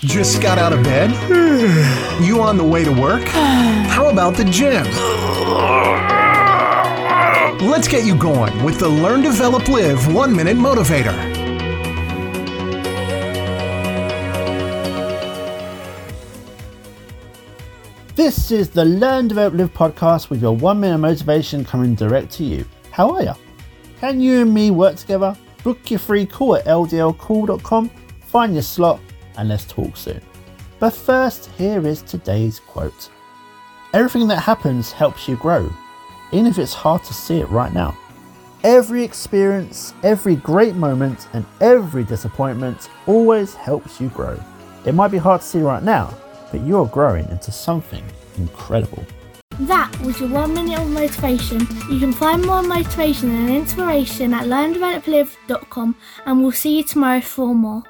Just got out of bed? You on the way to work? How about the gym? Let's get you going with the Learn, Develop, Live One Minute Motivator. This is the Learn, Develop, Live podcast with your one minute motivation coming direct to you. How are you? Can you and me work together? Book your free call at ldlcall.com, find your slot, and let's talk soon. But first, here is today's quote Everything that happens helps you grow, even if it's hard to see it right now. Every experience, every great moment, and every disappointment always helps you grow. It might be hard to see right now, but you're growing into something incredible. That was your one minute of motivation. You can find more motivation and inspiration at learndeveloplive.com and we'll see you tomorrow for more.